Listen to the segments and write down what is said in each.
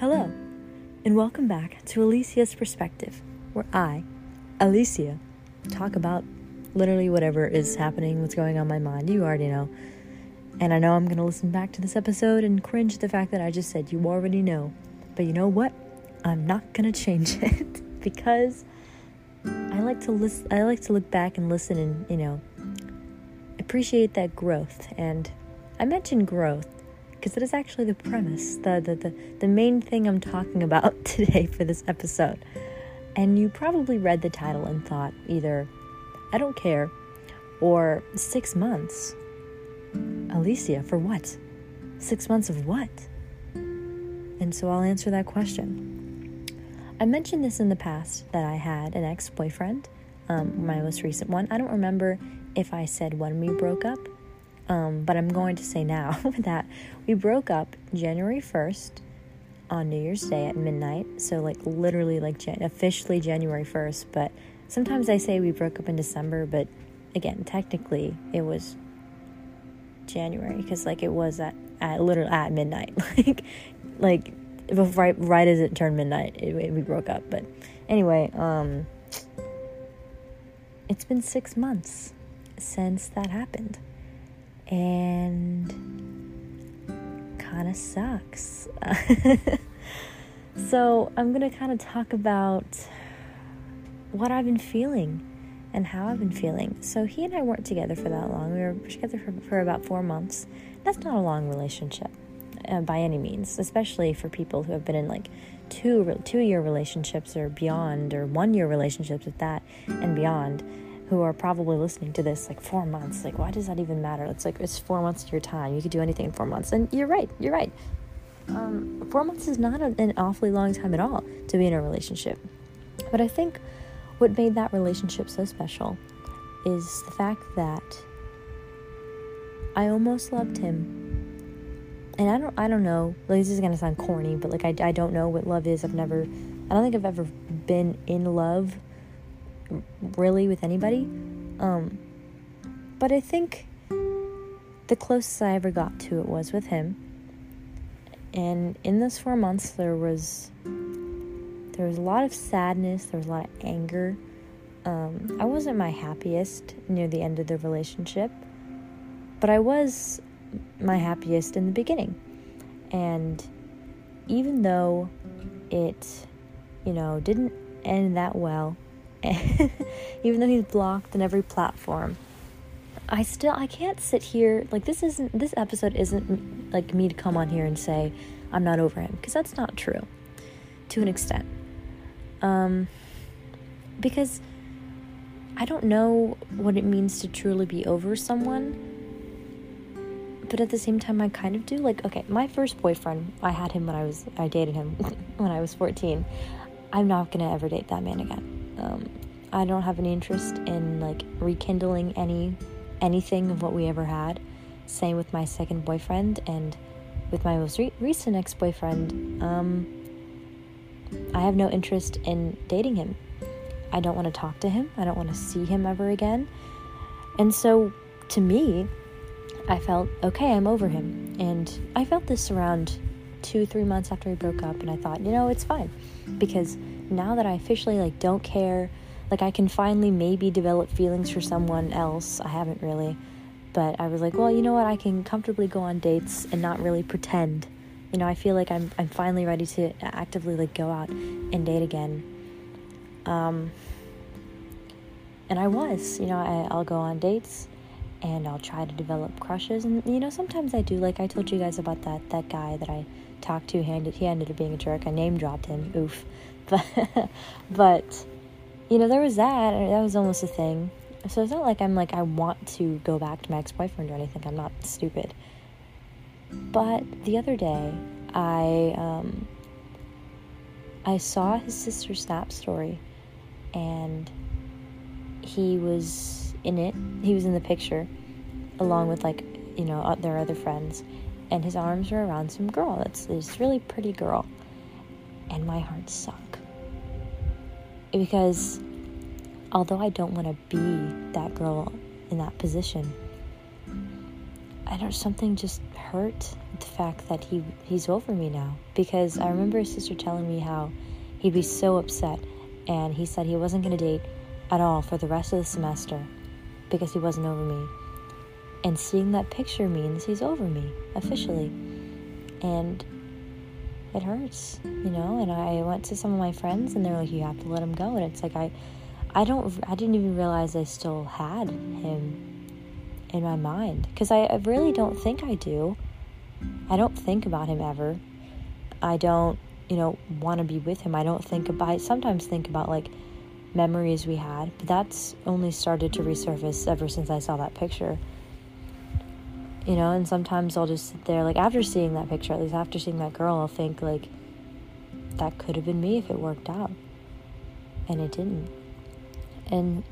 Hello, and welcome back to Alicia's Perspective, where I, Alicia, talk about literally whatever is happening, what's going on in my mind. You already know. And I know I'm going to listen back to this episode and cringe at the fact that I just said you already know. But you know what? I'm not going to change it because I like to listen I like to look back and listen and, you know, appreciate that growth. And I mentioned growth because it is actually the premise, the, the, the, the main thing I'm talking about today for this episode. And you probably read the title and thought either, I don't care, or six months. Alicia, for what? Six months of what? And so I'll answer that question. I mentioned this in the past that I had an ex boyfriend, um, my most recent one. I don't remember if I said when we broke up, um, but I'm going to say now that we broke up January 1st on New Year's Day at midnight. So, like, literally, like, Jan- officially January 1st. But sometimes I say we broke up in December, but again, technically, it was January because, like, it was at, at literally at midnight. like, like, right, right as it turned midnight, it, we broke up. But anyway, um, it's been six months since that happened and kind of sucks. so, I'm going to kind of talk about what I've been feeling and how I've been feeling. So, he and I weren't together for that long. We were together for, for about four months. That's not a long relationship uh, by any means, especially for people who have been in like two two year relationships or beyond, or one year relationships with that and beyond who are probably listening to this like four months like why does that even matter? It's like it's four months of your time. You could do anything in four months. And you're right you're right. Um, four months is not an awfully long time at all to be in a relationship. But i think what made that relationship so special is the fact that i almost loved him. And i don't i don't know like this is gonna sound corny but like I, I don't know what love is. I've never i don't think i've ever been in love really with anybody. Um, but I think the closest I ever got to it was with him. And in those four months, there was there was a lot of sadness. There was a lot of anger. Um, I wasn't my happiest near the end of the relationship, but I was my happiest in the beginning. And even though it, you know, didn't end that well, even though he's blocked on every platform. I still I can't sit here like this isn't this episode isn't like me to come on here and say I'm not over him because that's not true to an extent. Um because I don't know what it means to truly be over someone. But at the same time I kind of do. Like okay, my first boyfriend, I had him when I was I dated him when I was 14. I'm not going to ever date that man again. Um, I don't have an interest in like rekindling any anything of what we ever had. Same with my second boyfriend and with my most re- recent ex boyfriend. Um, I have no interest in dating him. I don't want to talk to him. I don't want to see him ever again. And so, to me, I felt okay, I'm over him. And I felt this around two, three months after we broke up, and I thought, you know, it's fine because now that I officially like don't care, like I can finally maybe develop feelings for someone else. I haven't really, but I was like, well, you know what? I can comfortably go on dates and not really pretend. You know, I feel like I'm I'm finally ready to actively like go out and date again. Um, and I was, you know, I, I'll go on dates and I'll try to develop crushes. And you know, sometimes I do. Like I told you guys about that that guy that I talked to. He ended, he ended up being a jerk. I name dropped him. Oof. But but you know, there was that. That was almost a thing. So it's not like I'm like I want to go back to my ex boyfriend or anything. I'm not stupid. But the other day, I um, I saw his sister's snap story, and he was in it. He was in the picture, along with like you know their other friends, and his arms were around some girl. That's this really pretty girl, and my heart sunk because although I don't want to be that girl in that position, I don't something just hurt the fact that he he's over me now because I remember his sister telling me how he'd be so upset and he said he wasn't going to date at all for the rest of the semester because he wasn't over me. And seeing that picture means he's over me officially. And it hurts, you know. And I went to some of my friends and they're like, you have to let him go. And it's like, I, I don't, I didn't even realize I still had him in my mind because I, I really don't think I do. I don't think about him ever. I don't, you know, want to be with him. I don't think about, I sometimes think about like memories we had, but that's only started to resurface ever since I saw that picture. You know, and sometimes I'll just sit there, like after seeing that picture, at least after seeing that girl, I'll think, like, that could have been me if it worked out. And it didn't. And,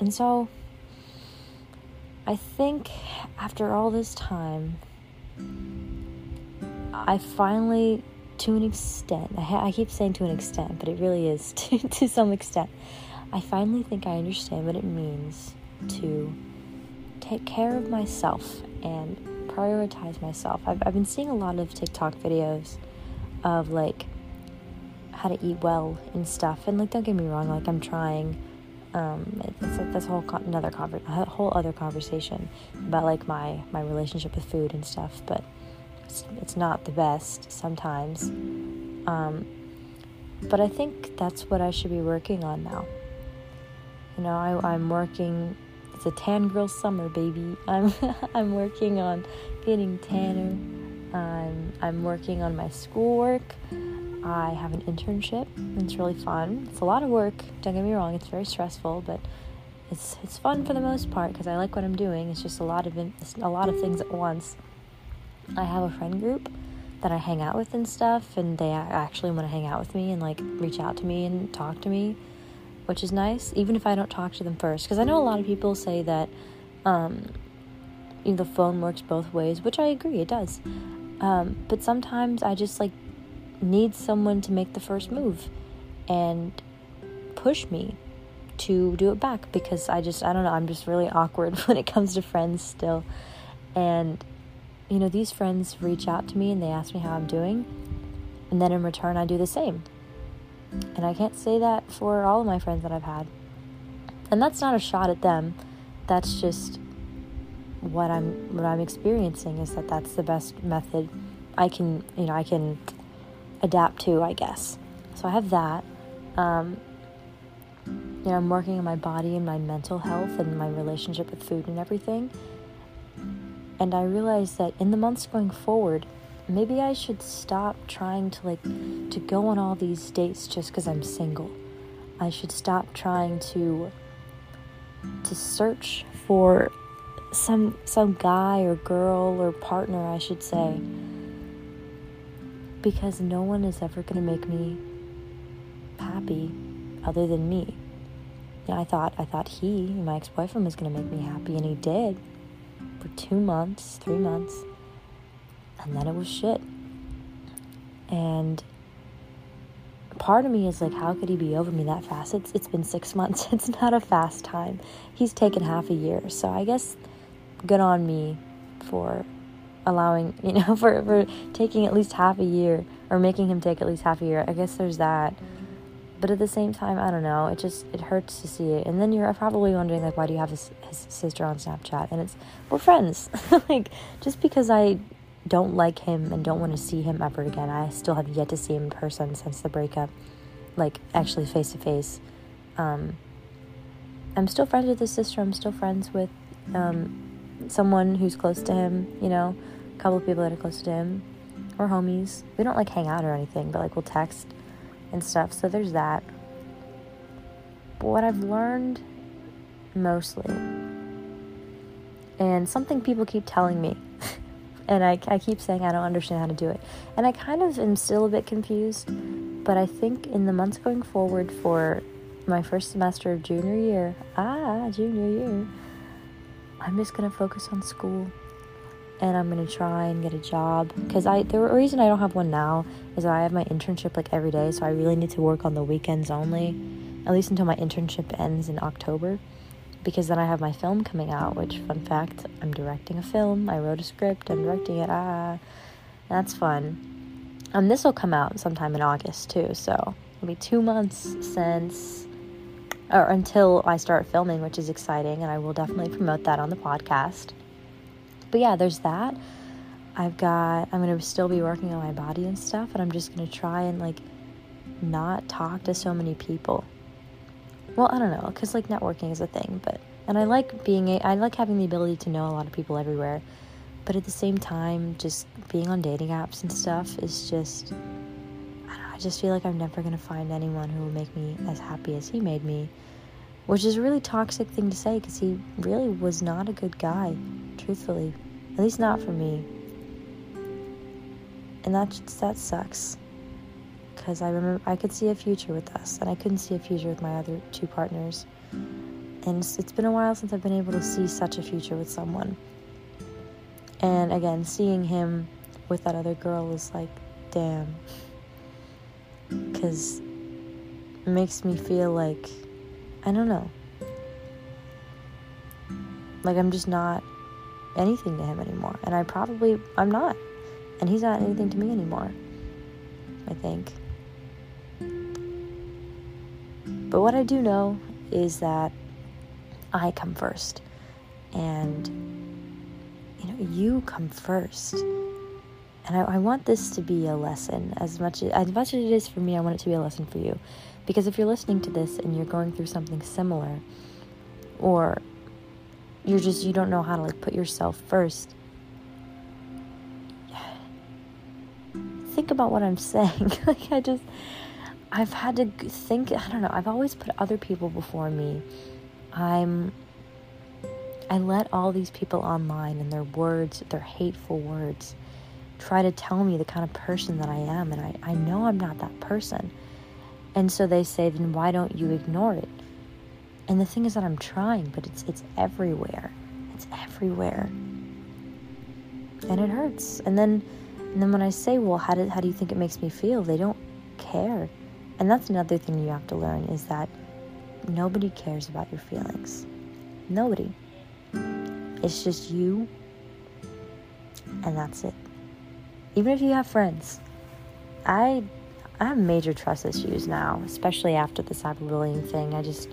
and so, I think after all this time, I finally, to an extent, I, ha- I, keep saying to an extent, but it really is to, to some extent, I finally think I understand what it means to take care of myself and prioritize myself. I've, I've been seeing a lot of TikTok videos of like how to eat well and stuff. And like, don't get me wrong, like, I'm trying um, it's like this whole con- another conver- whole other conversation about like my my relationship with food and stuff but it's, it's not the best sometimes um, but I think that's what I should be working on now you know I, I'm working it's a tan girl summer baby I'm I'm working on getting tanner I'm I'm working on my schoolwork I have an internship. It's really fun. It's a lot of work. Don't get me wrong. It's very stressful, but it's it's fun for the most part because I like what I'm doing. It's just a lot of a lot of things at once. I have a friend group that I hang out with and stuff, and they actually want to hang out with me and like reach out to me and talk to me, which is nice. Even if I don't talk to them first, because I know a lot of people say that um, you know, the phone works both ways, which I agree it does. Um, but sometimes I just like need someone to make the first move and push me to do it back because I just, I don't know, I'm just really awkward when it comes to friends still. And, you know, these friends reach out to me and they ask me how I'm doing. And then in return, I do the same. And I can't say that for all of my friends that I've had. And that's not a shot at them. That's just what I'm what I'm experiencing is that that's the best method I can, you know, I can adapt to, I guess. So I have that. Um, you know, I'm working on my body and my mental health and my relationship with food and everything. And I realized that in the months going forward, maybe I should stop trying to like to go on all these dates just because I'm single. I should stop trying to to search for some some guy or girl or partner, I should say because no one is ever going to make me happy other than me. Yeah, I thought I thought he, my ex-boyfriend, was going to make me happy, and he did for two months, three months, and then it was shit. And part of me is like, how could he be over me that fast? It's it's been six months. It's not a fast time. He's taken half a year, so I guess good on me for allowing, you know, for, for taking at least half a year or making him take at least half a year. I guess there's that. But at the same time, I don't know. It just it hurts to see it. And then you're probably wondering like, why do you have his, his sister on Snapchat? And it's we're friends. like just because I don't like him and don't want to see him ever again, I still have yet to see him in person since the breakup. Like actually face to face. I'm still friends with his sister. I'm still friends with um, someone who's close to him. You know, a couple of people that are close to him. We're homies. We don't like hang out or anything, but like we'll text and stuff. So there's that. But what I've learned mostly, and something people keep telling me, and I, I keep saying I don't understand how to do it. And I kind of am still a bit confused, but I think in the months going forward for my first semester of junior year, ah, junior year, I'm just going to focus on school and I'm gonna try and get a job because I the reason I don't have one now is I have my internship like every day, so I really need to work on the weekends only, at least until my internship ends in October. Because then I have my film coming out, which, fun fact, I'm directing a film. I wrote a script, I'm directing it. Ah, that's fun. Um, this will come out sometime in August too, so it'll be two months since, or until I start filming, which is exciting, and I will definitely promote that on the podcast. But yeah, there's that. I've got, I'm going to still be working on my body and stuff, and I'm just going to try and like not talk to so many people well, I don't know, because like networking is a thing, but and I like being a, I like having the ability to know a lot of people everywhere, but at the same time, just being on dating apps and stuff is just, I, know, I just feel like I'm never gonna find anyone who will make me as happy as he made me, which is a really toxic thing to say because he really was not a good guy, truthfully, at least not for me, and that that sucks because I remember I could see a future with us, and I couldn't see a future with my other two partners. And it's, it's been a while since I've been able to see such a future with someone. And again, seeing him with that other girl is like, damn. Because it makes me feel like, I don't know. Like I'm just not anything to him anymore. And I probably, I'm not. And he's not anything to me anymore. I think. But what I do know is that I come first. And, you know, you come first. And I, I, want this to be a lesson as much as, as much as it is for me. I want it to be a lesson for you, because if you're listening to this and you're going through something similar, or you're just you don't know how to like put yourself first, think about what I'm saying. like I just I've had to think, I don't know, I've always put other people before me. I'm I let all these people online and their words, their hateful words, try to tell me the kind of person that I am, and I, I know I'm not that person. And so they say, then why don't you ignore it? And the thing is that I'm trying, but it's it's everywhere. It's everywhere. And it hurts. And then and then when I say, well, how do, how do you think it makes me feel? They don't care. And that's another thing you have to learn is that nobody cares about your feelings. Nobody. It's just you, and that's it. Even if you have friends, I I have major trust issues now, especially after the cyberbullying thing. I just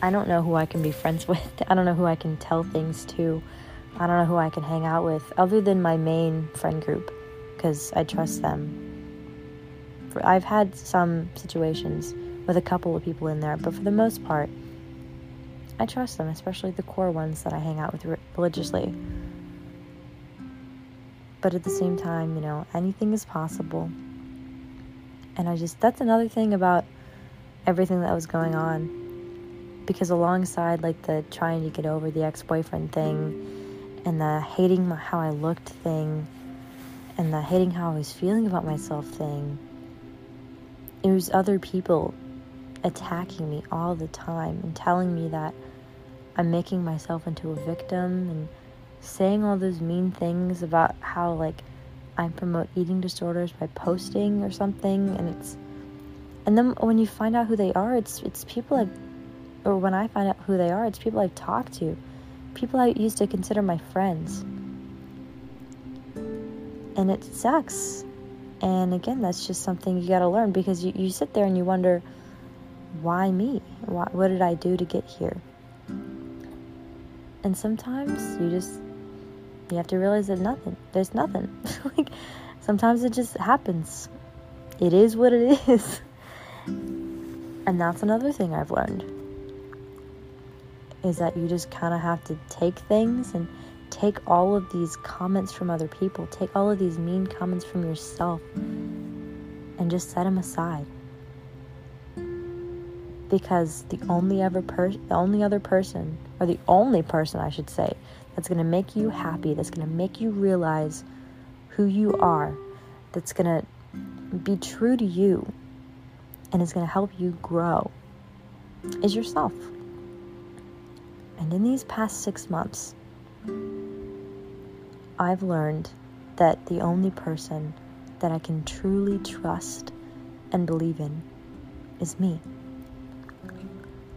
I don't know who I can be friends with. I don't know who I can tell things to. I don't know who I can hang out with other than my main friend group because I trust them for, I've had some situations with a couple of people in there, but for the most part, I trust them, especially the core ones that I hang out with religiously. But at the same time, you know, anything is possible. And I just, that's another thing about everything that was going on. Because alongside, like, the trying to get over the ex boyfriend thing and the hating how I looked thing and the hating how I was feeling about myself thing it was other people attacking me all the time and telling me that I'm making myself into a victim and saying all those mean things about how like I promote eating disorders by posting or something. And it's and then when you find out who they are it's it's people I've or when I find out who they are it's people I've talked to people I used to consider my friends. And it sucks and again, that's just something you got to learn because you, you sit there and you wonder, why me? Why, what did I do to get here? And sometimes you just you have to realize that nothing. There's nothing. like sometimes it just happens. It is what it is. and that's another thing I've learned. Is that you just kind of have to take things and take all of these comments from other people, take all of these mean comments from yourself, and just set them aside. Because the only ever per- the only other person, or the only person I should say, that's gonna make you happy, that's gonna make you realize who you are, that's gonna be true to you, and is gonna help you grow, is yourself. And in these past six months, I've learned that the only person that I can truly trust and believe in is me.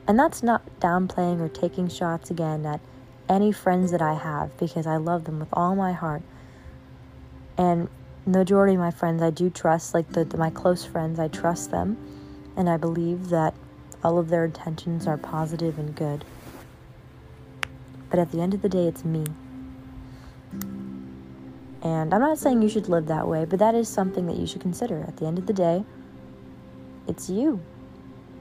And that's not downplaying or taking shots again at any friends that I have because I love them with all my heart. And the majority of my friends I do trust, like the, the, my close friends, I trust them, and I believe that all of their intentions are positive and good. But at the end of the day, it's me. And I'm not saying you should live that way, but that is something that you should consider. At the end of the day, it's you.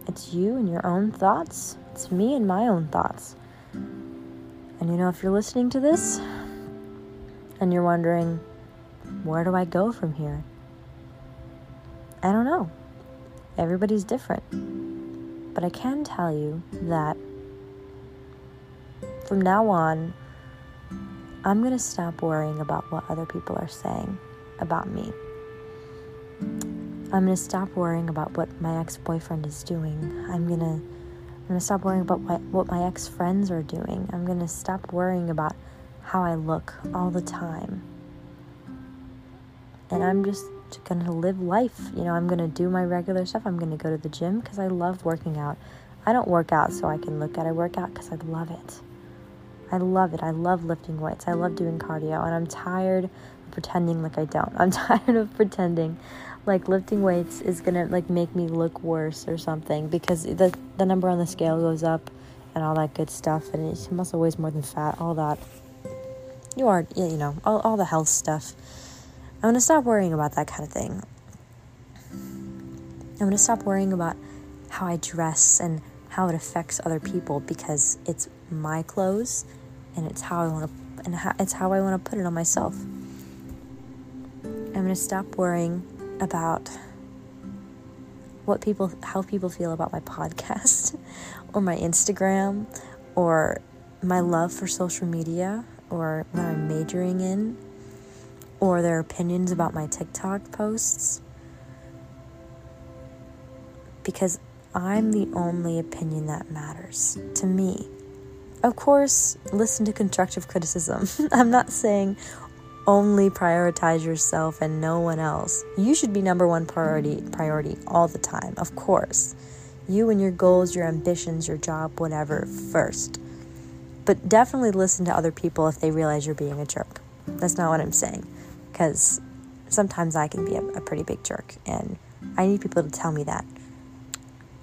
It's you and your own thoughts. It's me and my own thoughts. And you know, if you're listening to this and you're wondering, where do I go from here? I don't know. Everybody's different. But I can tell you that from now on, I'm going to stop worrying about what other people are saying about me. I'm going to stop worrying about what my ex-boyfriend is doing. I'm going to I'm going to stop worrying about what, what my ex-friends are doing. I'm going to stop worrying about how I look all the time and I'm just gonna live life. You know, I'm gonna do my regular stuff. I'm gonna go to the gym because I love working out. I don't work out so I can look at. I work out because I love it. I love it. I love lifting weights. I love doing cardio, and I'm tired of pretending like I don't. I'm tired of pretending like lifting weights is gonna like make me look worse or something because the the number on the scale goes up and all that good stuff, and muscle weighs more than fat. All that. You are, yeah, you know, all, all the health stuff I'm to stop worrying about that kind of thing. I'm to stop worrying about how I dress and how it affects other people because it's my clothes and it's how I want to and how, it's how I want to put it on myself. I'm going to stop worrying about what people how people feel about my podcast or my Instagram or my love for social media or what I'm majoring in or their opinions about my TikTok posts because I'm the only opinion that matters to me. Of course, listen to constructive criticism. I'm not saying only prioritize yourself and no one else. You should be number one priority priority all the time, of course. You and your goals, your ambitions, your job, whatever first. But definitely listen to other people if they realize you're being a jerk. That's not what I'm saying because sometimes I can be a, a pretty big jerk, and I need people to tell me that.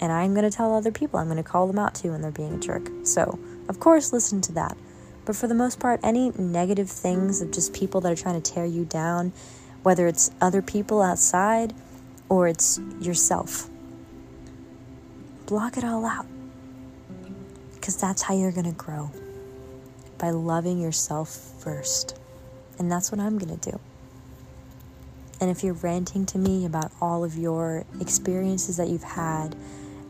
And I'm going to tell other people, I'm going to call them out too when they're being a jerk. So, of course, listen to that. But for the most part, any negative things of just people that are trying to tear you down, whether it's other people outside or it's yourself, block it all out. Because that's how you're going to grow by loving yourself first. And that's what I'm going to do. And if you're ranting to me about all of your experiences that you've had,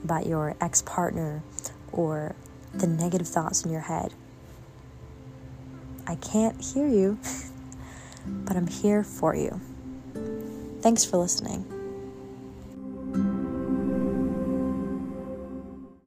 about your ex partner, or the negative thoughts in your head, I can't hear you, but I'm here for you. Thanks for listening.